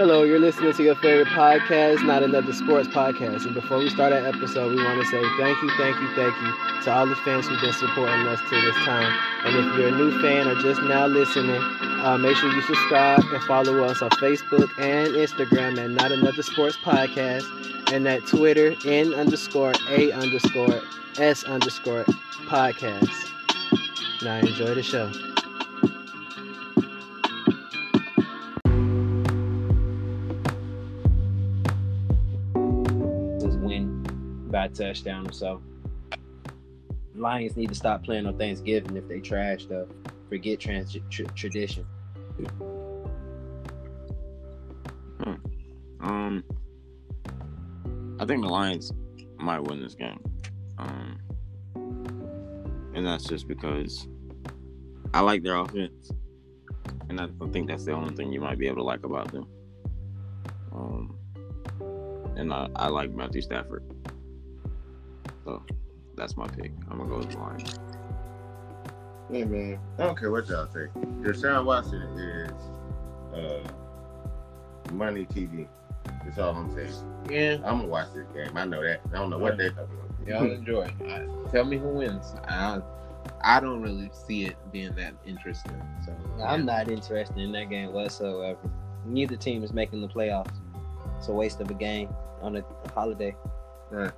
Hello, you're listening to your favorite podcast, Not Another Sports Podcast. And before we start our episode, we want to say thank you, thank you, thank you to all the fans who've been supporting us to this time. And if you're a new fan or just now listening, uh, make sure you subscribe and follow us on Facebook and Instagram at Not Another Sports Podcast and at Twitter N underscore A underscore S underscore podcast. Now enjoy the show. Touchdown so. Lions need to stop playing on Thanksgiving if they trash stuff. Forget trans- tr- tradition. Um, I think the Lions might win this game. Um, and that's just because I like their offense, and I think that's the only thing you might be able to like about them. Um, and I, I like Matthew Stafford, that's my pick. I'm gonna go with the Lions. Hey man, I don't care what y'all say. Deshaun Watson is uh, money TV. That's all I'm saying. Yeah, I'm gonna watch this game. I know that. I don't know what they're talking about. y'all enjoy. I, tell me who wins. I I don't really see it being that interesting. So I'm not interested in that game whatsoever. Neither team is making the playoffs. It's a waste of a game on a holiday. Right.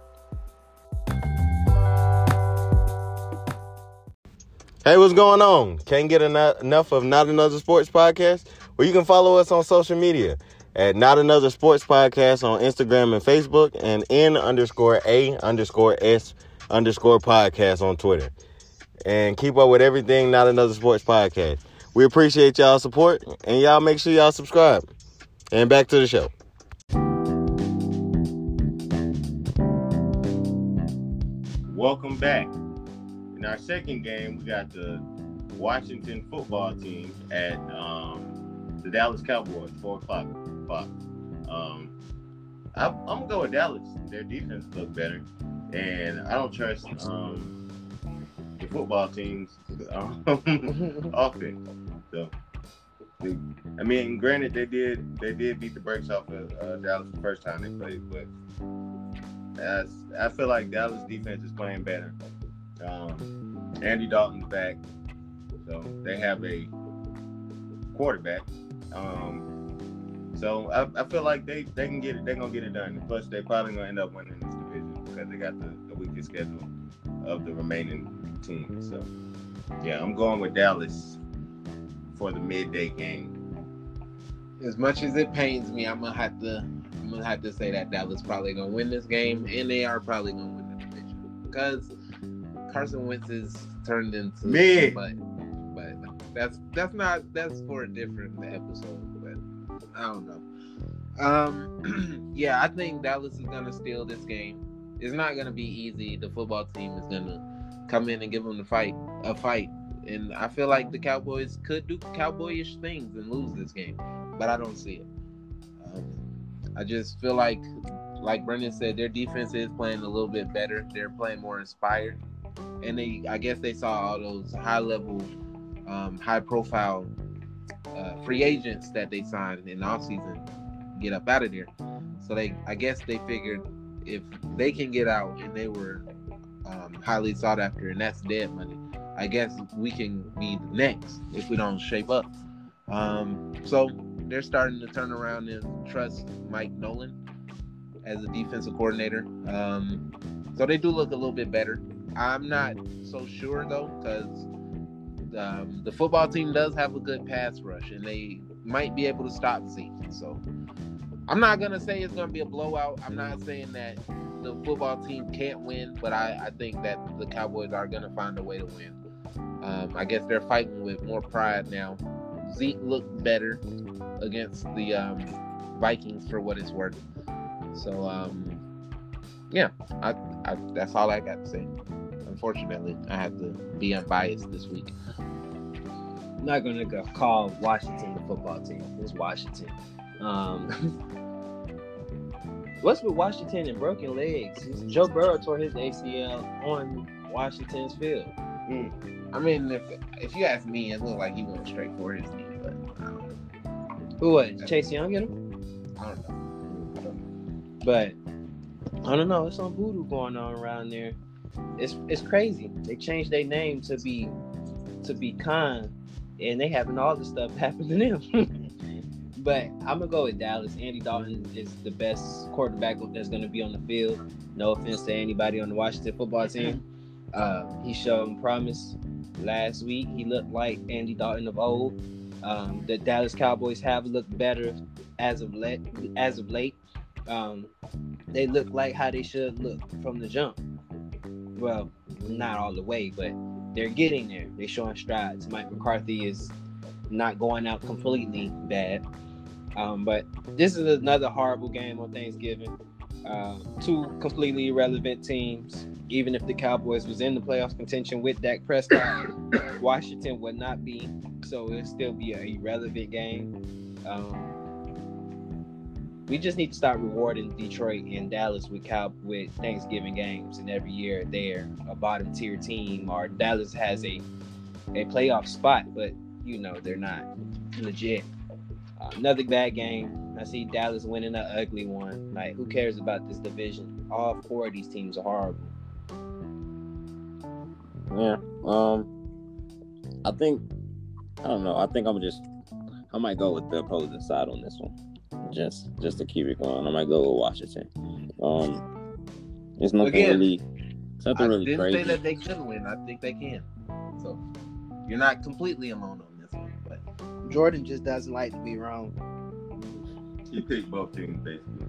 Hey, what's going on? Can't get eno- enough of Not Another Sports Podcast? Well, you can follow us on social media at Not Another Sports Podcast on Instagram and Facebook and N underscore A underscore S underscore podcast on Twitter. And keep up with everything Not Another Sports Podcast. We appreciate y'all support and y'all make sure y'all subscribe. And back to the show. Welcome back. In our second game, we got the Washington football team at um, the Dallas Cowboys, four o'clock. Fox. Um, I, I'm gonna go with Dallas. Their defense look better, and I don't trust um, the football team's um, offense. So, I mean, granted, they did they did beat the brakes off of uh, Dallas the first time they played, but I feel like Dallas defense is playing better. Um, Andy Dalton's back, so they have a quarterback. Um, so I, I feel like they, they can get it. They're gonna get it done. Plus, they're probably gonna end up winning this division because they got the, the weakest schedule of the remaining teams. So yeah, I'm going with Dallas for the midday game. As much as it pains me, I'm gonna have to I'm gonna have to say that Dallas probably gonna win this game, and they are probably gonna win the division because Carson Wentz is turned into. But but that's that's not that's for a different episode. But I don't know. Um, yeah, I think Dallas is gonna steal this game. It's not gonna be easy. The football team is gonna come in and give them the fight a fight, and I feel like the Cowboys could do cowboyish things and lose this game, but I don't see it. Um, I just feel like, like Brendan said, their defense is playing a little bit better. They're playing more inspired, and they, I guess, they saw all those high level, um, high profile uh, free agents that they signed in the offseason get up out of there. So they, I guess, they figured if they can get out and they were um, highly sought after, and that's dead money. I guess we can be the next if we don't shape up. Um, so they're starting to turn around and trust Mike Nolan as a defensive coordinator. Um, so they do look a little bit better. I'm not so sure though, because um, the football team does have a good pass rush, and they might be able to stop Zeke. So I'm not gonna say it's gonna be a blowout. I'm not saying that the football team can't win, but I, I think that the Cowboys are gonna find a way to win. Um, I guess they're fighting with more pride now. Zeke looked better against the um, Vikings for what it's worth. So um, yeah, I, I, that's all I got to say. Unfortunately, I have to be unbiased this week. I'm not gonna call Washington the football team. It's Washington. Um, what's with Washington and broken legs? Joe Burrow tore his ACL on Washington's field. I mean, if if you ask me, it looked like he went straight for his knee, but I don't know. Who was Chase Young in him? I don't know. I don't know. But I don't know. It's some voodoo going on around there. It's it's crazy. They changed their name to be to be Khan, and they having all this stuff happen to them. but I'm gonna go with Dallas. Andy Dalton is the best quarterback that's gonna be on the field. No offense to anybody on the Washington football team. Uh, he showed promise last week. He looked like Andy Dalton of old. Um, the Dallas Cowboys have looked better as of late. As of late, um, they look like how they should look from the jump. Well, not all the way, but they're getting there. They're showing strides. Mike McCarthy is not going out completely bad. Um, but this is another horrible game on Thanksgiving. Uh, two completely irrelevant teams. Even if the Cowboys was in the playoffs contention with Dak Prescott, Washington would not be. So it'll still be an irrelevant game. Um, we just need to start rewarding Detroit and Dallas with with Thanksgiving games, and every year they're a bottom tier team, or Dallas has a a playoff spot, but you know they're not legit. Uh, another bad game. I see Dallas winning an ugly one. Like, who cares about this division? All four of these teams are horrible. Yeah. Um. I think. I don't know. I think I'm just. I might go with the opposing side on this one. Just, just to keep it going. I might go with Washington. Um. It's nothing Again, really. It's nothing I really didn't crazy. say that they couldn't win. I think they can. So you're not completely alone on this one, but Jordan just doesn't like to be wrong. He picked both teams basically.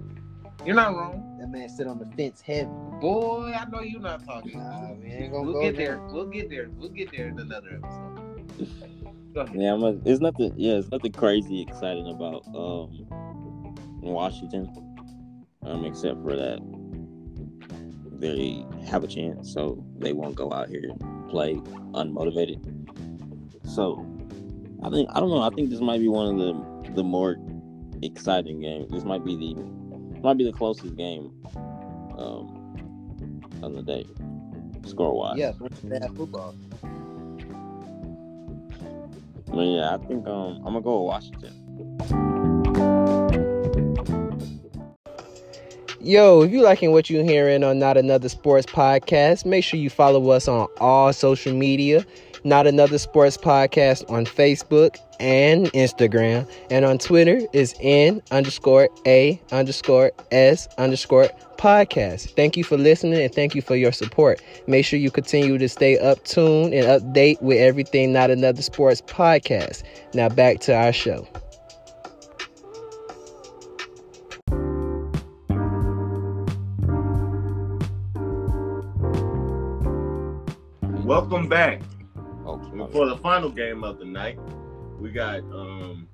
you're not wrong. That man sit on the fence heavy. Boy, I know you're not talking. Nah, we ain't gonna we'll go get there. there. We'll get there. We'll get there in another episode. Yeah, I'm a, it's nothing. Yeah, it's nothing crazy exciting about um Washington, um, except for that they have a chance, so they won't go out here and play unmotivated. So, I think I don't know. I think this might be one of the the more exciting games. This might be the might be the closest game um on the day, score wise. Yeah, bunch of bad football. But yeah, I think um I'm gonna go with Washington. Yo, if you liking what you're hearing on Not Another Sports Podcast, make sure you follow us on all social media. Not Another Sports Podcast on Facebook and Instagram. And on Twitter is N underscore A underscore S underscore podcast. Thank you for listening and thank you for your support. Make sure you continue to stay up tuned and update with everything Not Another Sports Podcast. Now back to our show. Welcome back. And for the final game of the night, we got um,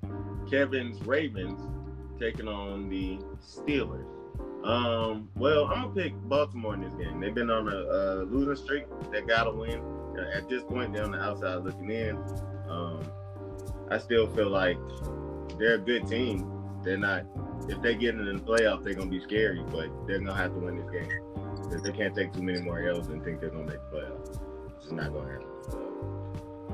Kevin's Ravens taking on the Steelers. Um, well, I'm gonna pick Baltimore in this game. They've been on a, a losing streak. They got to win. Uh, At this point, they're on the outside looking in. Um, I still feel like they're a good team. They're not. If they get in the playoffs, they're gonna be scary, but they're gonna have to win this game. 'Cause They can't take too many more L's and think they're gonna make the playoffs. Not gonna happen. So,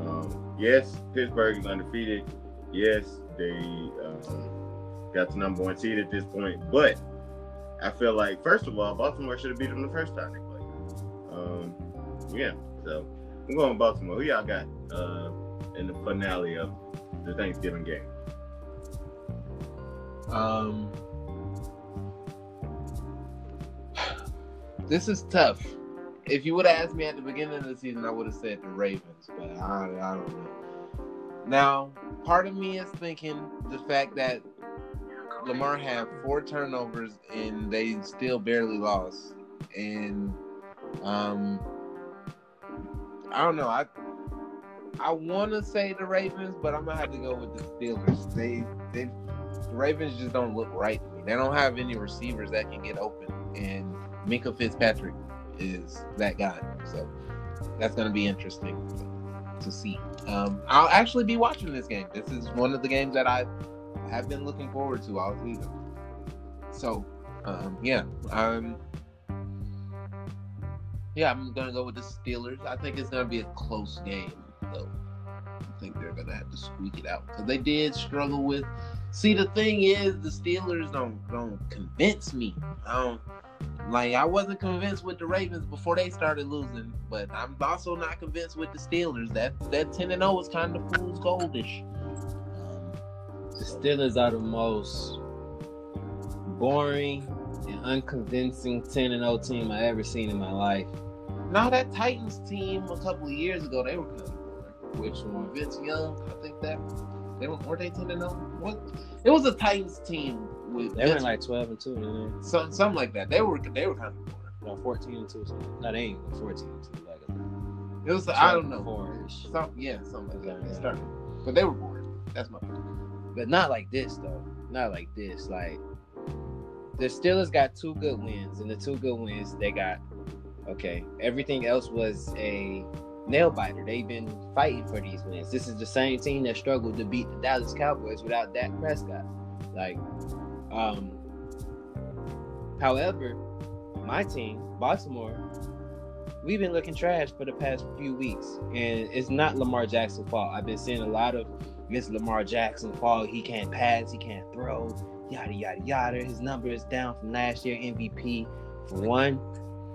um, yes, Pittsburgh is undefeated. Yes, they um, got the number one seed at this point. But I feel like, first of all, Baltimore should have beat them the first time they played. Um, yeah, so I'm going with Baltimore. Who y'all got uh, in the finale of the Thanksgiving game? Um, this is tough. If you would have asked me at the beginning of the season, I would have said the Ravens, but I, I don't know. Now, part of me is thinking the fact that Lamar had four turnovers and they still barely lost, and um, I don't know. I I want to say the Ravens, but I'm gonna have to go with the Steelers. They they the Ravens just don't look right to me. They don't have any receivers that can get open, and Minkah Fitzpatrick is that guy. So that's going to be interesting to see. Um, I'll actually be watching this game. This is one of the games that I have been looking forward to all season. So, um, yeah, um, yeah, I'm going to go with the Steelers. I think it's going to be a close game, though. I think they're going to have to squeak it out because they did struggle with See, the thing is, the Steelers don't don't convince me. I don't like. I wasn't mm-hmm. convinced with the Ravens before they started losing, but I'm also not convinced with the Steelers. That that ten and zero was kind of fool's goldish. The Steelers are the most boring and unconvincing 10 and 0 team I ever seen in my life. Now that Titans team a couple of years ago, they were kind of boring. Which one? Vince Young, I think that they were, were they ten and zero? What? It was a Titans team with They went like 12 and 2, didn't some, something like that. They were they were kind of they? No, 14 and 2. So, no, they ain't 14 and 2. Like It was I don't know. Four-ish. Some yeah, something like that. They Yeah. started, but they were boring. That's my point. But not like this though. Not like this. Like the Steelers got two good wins, and the two good wins they got. Okay, everything else was a nail biter. They've been fighting for these wins. This is the same team that struggled to beat the Dallas Cowboys without Dak Prescott. Like, um. However, my team, Baltimore, we've been looking trash for the past few weeks, and it's not Lamar Jackson's fault. I've been seeing a lot of it's Lamar Jackson fault. He can't pass, he can't throw, yada yada yada. His number is down from last year MVP. For one,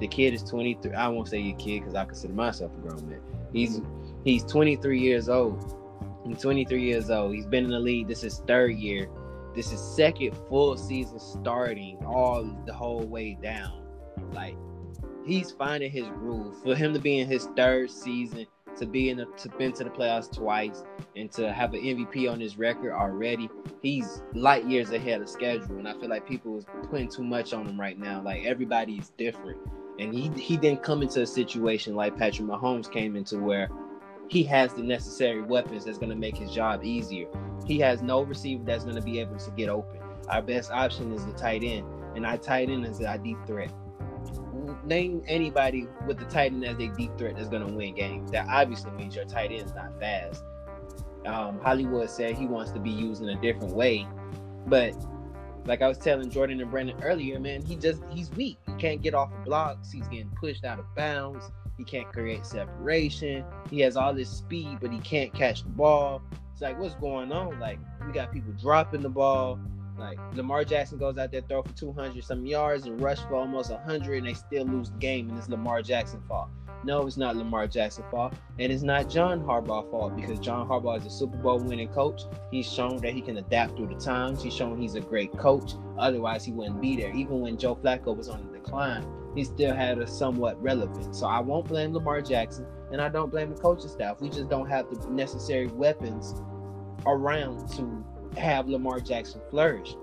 the kid is 23. I won't say your kid because I consider myself a grown man. He's he's 23 years old. He's 23 years old. He's been in the league. This is third year. This is second full season starting all the whole way down. Like he's finding his groove. For him to be in his third season, to be in the to been to the playoffs twice, and to have an MVP on his record already, he's light years ahead of schedule. And I feel like people is putting too much on him right now. Like everybody's different, and he he didn't come into a situation like Patrick Mahomes came into where he has the necessary weapons that's going to make his job easier. He has no receiver that's going to be able to get open. Our best option is the tight end, and our tight end is our deep threat. Name anybody with the tight end as a deep threat that's going to win games. That obviously means your tight end is not fast. Um, Hollywood said he wants to be used in a different way, but like I was telling Jordan and Brandon earlier, man, he just he's weak. He can't get off the blocks. He's getting pushed out of bounds. He can't create separation. He has all this speed, but he can't catch the ball. It's like, what's going on? Like, we got people dropping the ball. Like Lamar Jackson goes out there, throw for 200 some yards and rush for almost 100, and they still lose the game, and it's Lamar Jackson fault. No, it's not Lamar Jackson fault, and it's not John Harbaugh fault because John Harbaugh is a Super Bowl winning coach. He's shown that he can adapt through the times. He's shown he's a great coach. Otherwise, he wouldn't be there. Even when Joe Flacco was on the decline, he still had a somewhat relevant. So I won't blame Lamar Jackson, and I don't blame the coaching staff. We just don't have the necessary weapons around to have Lamar Jackson flourish.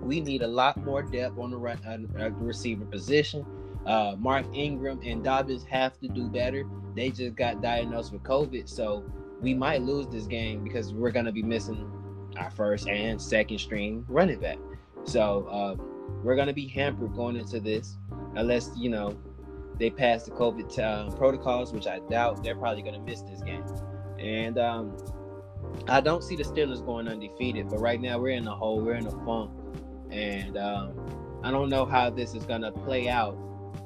We need a lot more depth on the run, uh, uh, receiver position. Uh, Mark Ingram and Dobbins have to do better. They just got diagnosed with COVID, so we might lose this game because we're gonna be missing our first and second string running back. So uh, we're gonna be hampered going into this, unless you know they pass the COVID uh, protocols, which I doubt. They're probably gonna miss this game, and um, I don't see the Steelers going undefeated. But right now we're in a hole, we're in a funk, and um, I don't know how this is gonna play out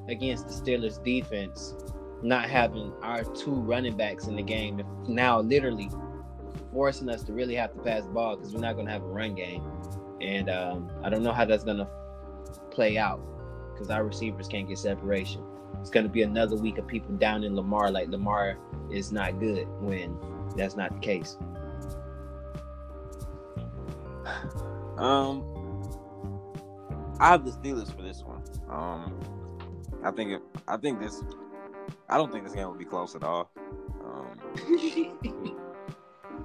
against the Steelers defense, not having our two running backs in the game. Now, literally forcing us to really have to pass the ball because we're not going to have a run game. And um, I don't know how that's going to play out because our receivers can't get separation. It's going to be another week of people down in Lamar like Lamar is not good when that's not the case. Um, I have the Steelers for this one. Um, I think it, I think this. I don't think this game will be close at all. Um,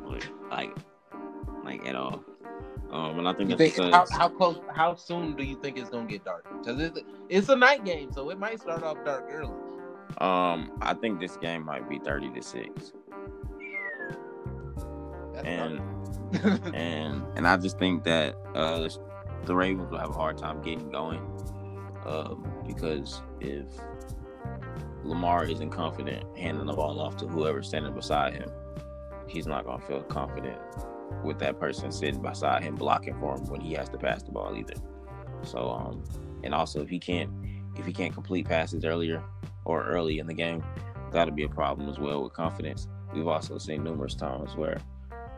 like, like at all. Um, and I think think how, how close? How soon do you think it's gonna get dark? Because it's, it's a night game, so it might start off dark early. um, I think this game might be thirty to six, That's and and and I just think that uh, the, the Ravens will have a hard time getting going, um, because if Lamar isn't confident handing the ball off to whoever's standing beside him, he's not gonna feel confident with that person sitting beside him blocking for him when he has to pass the ball either. So um, and also if he can't if he can't complete passes earlier or early in the game, that'll be a problem as well with confidence. We've also seen numerous times where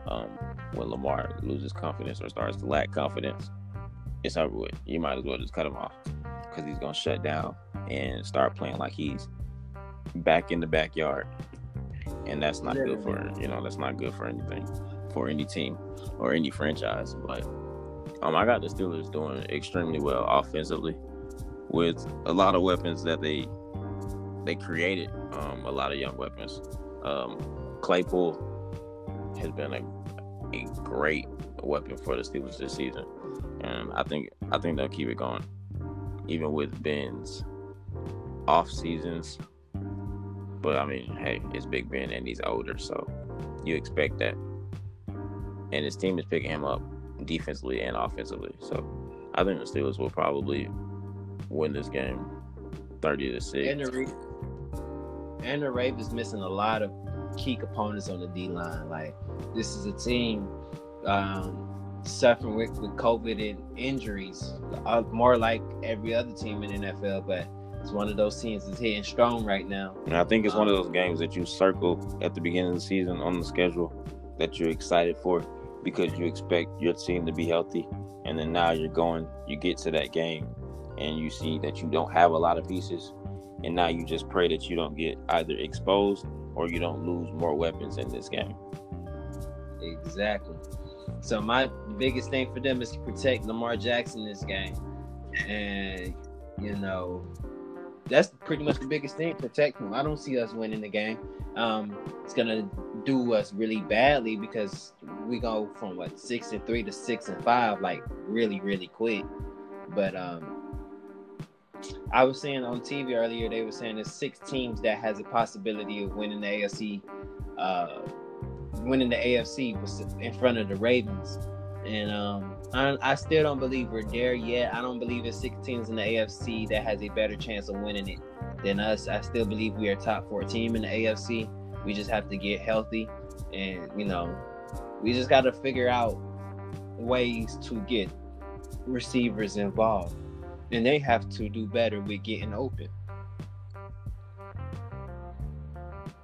Um, when Lamar loses confidence or starts to lack confidence, it's over with. You might as well just cut him off because he's gonna shut down and start playing like he's back in the backyard, and that's not good for you know that's not good for anything for any team or any franchise. But um, I got the Steelers doing extremely well offensively with a lot of weapons that they they created. Um, a lot of young weapons. Um, Claypool has been a, a great weapon for the Steelers this season, and I think I think they'll keep it going, even with Ben's off seasons. But I mean, hey, it's Big Ben and he's older, so you expect that. And his team is picking him up defensively and offensively. So I think the Steelers will probably win this game, thirty to six. And the, Ra- and the Ravens missing a lot of key components on the D line. Like this is a team um, suffering with, with COVID and injuries, uh, more like every other team in the NFL. But it's one of those teams that's hitting strong right now. And I think it's one of those games that you circle at the beginning of the season on the schedule that you're excited for because you expect your team to be healthy. And then now you're going, you get to that game and you see that you don't have a lot of pieces. And now you just pray that you don't get either exposed or you don't lose more weapons in this game. Exactly. So my biggest thing for them is to protect Lamar Jackson this game, and you know that's pretty much the biggest thing. Protect them. I don't see us winning the game. Um, it's gonna do us really badly because we go from what six and three to six and five, like really, really quick. But um, I was saying on TV earlier, they were saying there's six teams that has a possibility of winning the AFC, uh, winning the AFC in front of the Ravens. And um, I, still don't believe we're there yet. I don't believe there's six teams in the AFC that has a better chance of winning it than us. I still believe we are top four team in the AFC. We just have to get healthy, and you know, we just got to figure out ways to get receivers involved, and they have to do better with getting open.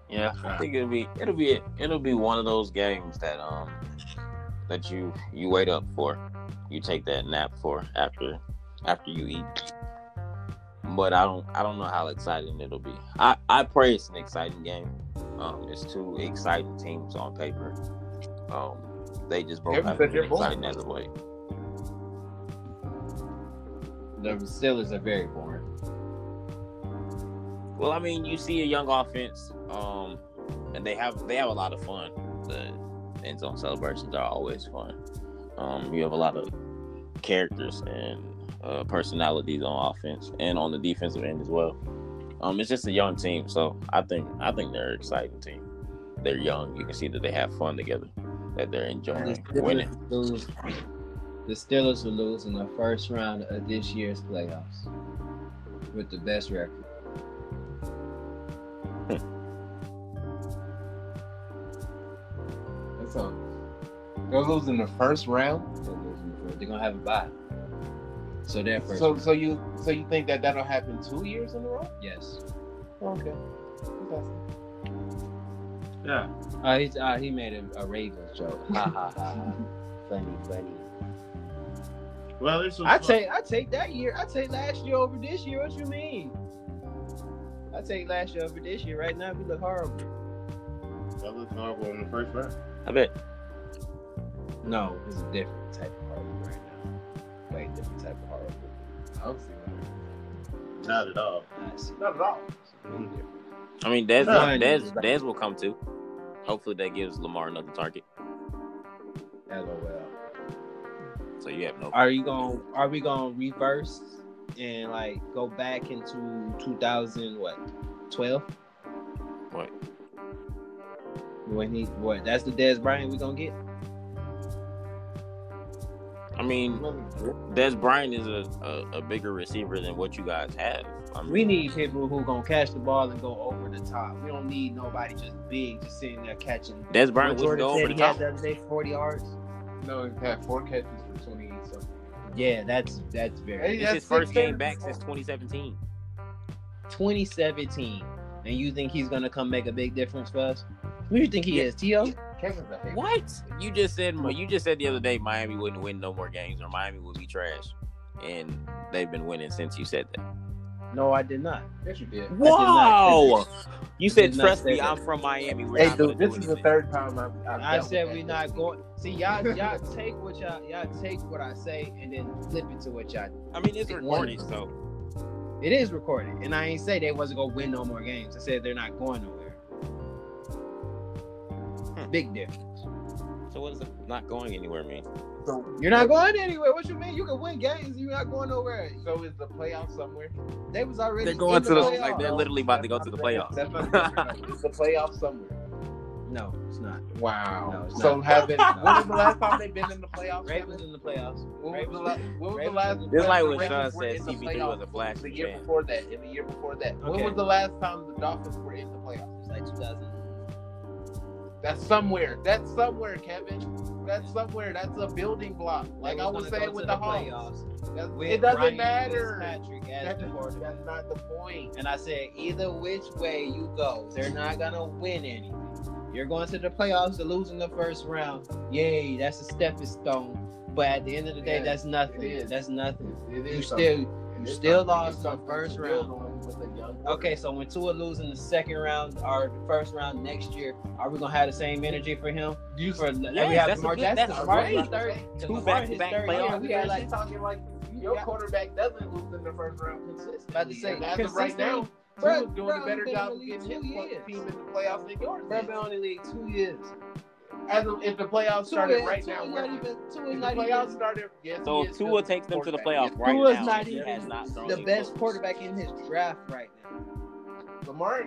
Yeah, I think it'll be it'll be it'll be one of those games that um that you you wait up for, you take that nap for after after you eat. But I don't I don't know how exciting it'll be. I I pray it's an exciting game. Um, it's two exciting teams on paper. Um, they just both Every haven't such been your boy. exciting as of late. The Steelers are very boring. Well, I mean, you see a young offense, um, and they have they have a lot of fun. The end zone celebrations are always fun. Um, you have a lot of characters and uh, personalities on offense and on the defensive end as well. Um, it's just a young team, so I think I think they're an exciting team. They're young. You can see that they have fun together, that they're The enjoying winning. Lose, the Steelers will lose in the first round of this year's playoffs with the best record. They'll lose in the first round. They'll lose in the first- They're gonna have a bye. So their first. So, round. so you, so you think that that'll happen two years in a row? yes. Okay. Yeah. Uh, he's, uh, he made a, a Ravens joke. Ha ha ha. ha. funny, funny. Well, it's I take I take that year. I take last year over this year. What you mean? I take last year over this year. Right now, we look horrible. That looks horrible in the first round. I bet. No, it's a different type of horrible right now. Way different type of horrible. I'll see. Not at all. Not at all. I mean, Dez, No. Dez, Dez will come too. Hopefully, that gives Lamar another target. LOL. So you have no. Are you going? to Are we going to reverse and like go back into 2000 what 12 What? when he what? That's the Dez Bryant we gonna get. I mean, Dez Bryant is a, a, a bigger receiver than what you guys have. I mean, We need people who gonna catch the ball and go over the top. We don't need nobody just big, just sitting there catching. Dez Bryant What would go over the he had top. the other day, 40 yards. No, he had four catches for 28 something. Yeah, that's that's very. Hey, It's his first game back since 2017. 2017, and you think he's gonna come make a big difference for us? Who do you think he is, T.O.? Kevin's a hater. What? You just said you just said the other day Miami wouldn't win no more games or Miami would be trash, and they've been winning since you said that. No, I did not. Yes, you did. Wow! You said trust me. I'm from Miami. We're Hey, not gonna dude, do this is the third time I've. I've I said we're not going. See, y'all, y'all take what y'all, y'all take what I say and then flip it to what y'all. I mean, it's recorded, so It is recorded, and I ain't say they wasn't gonna win no more games. I said they're not going nowhere. Big difference. so what does it not going anywhere mean? So, You're not going anywhere. What you mean? You can win games. You're not going nowhere. So is the playoff somewhere? They was already. They're going in to the playoffs. like they're literally about to go to the playoffs. That's not the, is the playoff somewhere. No, it's not. Wow. No, it's so not. haven't when was the last time they've been in the playoffs? Ravens in the playoffs. When was Ravens, the, la- when was the last? Just when like what Sean were said in the CP3 was a flash The year before that, and the year before that. When was the last time the Dolphins were in the playoffs? it's like 2000. That's somewhere. That's somewhere, Kevin. That's somewhere. That's a building block. Like I was saying with to the Hawks. playoffs. It doesn't Ryan matter. Fitzpatrick as That's, the that's not the point. And I said, either which way you go, they're not gonna win anything. You're going to the playoffs to lose in the first round. Yay, that's a stepping stone. But at the end of the day, Yeah, that's nothing. That's nothing. It You is still something. you still lost the first round. On with a young Okay, so when Tua losing the second round or the first round next year, are we gonna have the same energy for him? You For Yes, we have that's a Lamar good- Jackson. that's Lamar great. third. Two back-to-back third playoff. We had like talking like your Yeah. quarterback doesn't lose in the first round consistently. About to say, And as of right now, Bruh, doing bruh, a better job of getting two his team in the playoffs than yours. Bro, is. been on the league two years. As of, if the playoffs Tua, started right Tua now, not where- even. Tua if is the playoffs even. started, yes, So he Tua still takes them to the quarterback. playoffs right Tua's now, not he even has not thrown the best close. quarterback in his draft right now. Lamar,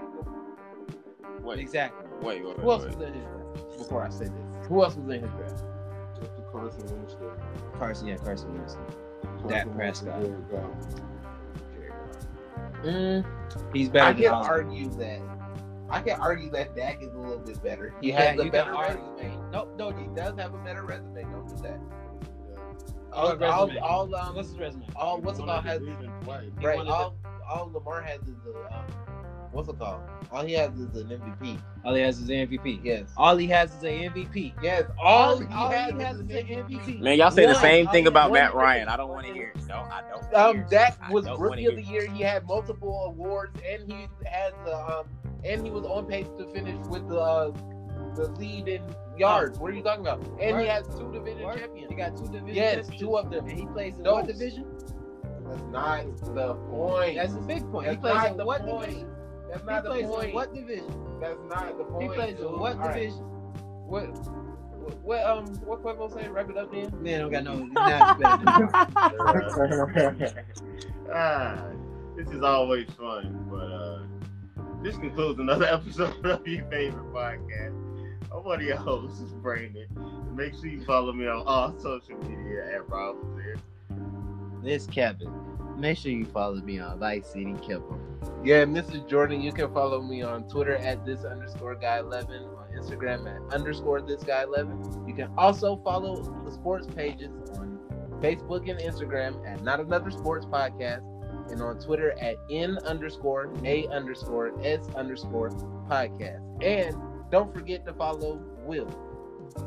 Wait, Exactly. wait, wait, Who else wait. was in his draft? Before I say this, who else was in his draft? Carson, yeah, Carson Wentz. Dak Prescott. Mm, he's better. I than can all of them. argue that. I can argue that Dak is a little bit better. He Yeah, has a better can argue. resume. No, no, he does have a better resume. Don't do that. What All, all, all, um, What's his resume? all what's it called has right. wanted All, all Lamar has is a um, what's it called? All he has is an MVP. All he has is an MVP. Yes. All he has is an MVP. Yes. All, All, he, he all has, he has is is an an MVP. MVP. Man, y'all say the same thing about one- Matt Ryan. I don't want to hear it. No, I don't. wanna hear Um, it. Dak was rookie of the year. He had multiple awards, and he has uh, um, and he was on pace to finish with the uh, the lead in yards. What are you talking about? And he has two division Word. champions. He got two division Yes, championships. two of them. And he plays in Those. what division? That's not the point. That's the big point. That's he plays in the what point. division? That's He not the point. He plays point. in what division? That's not the point. He plays in dude. what All right. division? What? What? What? Um. What Quavo say? Wrap it up, then. Man, I don't got no. Not ah, this is always fun, but uh, this concludes another episode of your favorite podcast. I'm one of your hosts, is Brandon. Make sure you follow me on all social media at Rob was there. this Kevin. Make sure you follow me on Vice City Kevin. Yeah, and this is Jordan. You can follow me on Twitter at this underscore guy eleven, on Instagram at underscore this guy eleven. You can also follow the sports pages on Facebook and Instagram at not another sports podcast, and on Twitter at n underscore a underscore s underscore podcast. And don't forget to follow Will.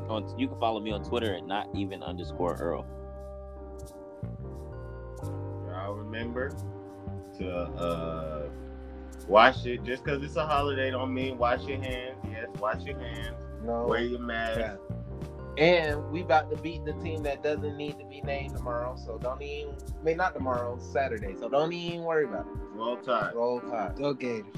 On, you can follow me on Twitter at not even underscore Earl. Y'all remember to uh, wash it. Just because it's a holiday don't mean wash your hands. Yes, wash your hands. No. Wear your mask. Yeah. And we about to beat the team that doesn't need to be named tomorrow. So don't even, I mean, not tomorrow, Saturday. So don't even worry about it. Roll Tide. Roll Tide. Go Gators.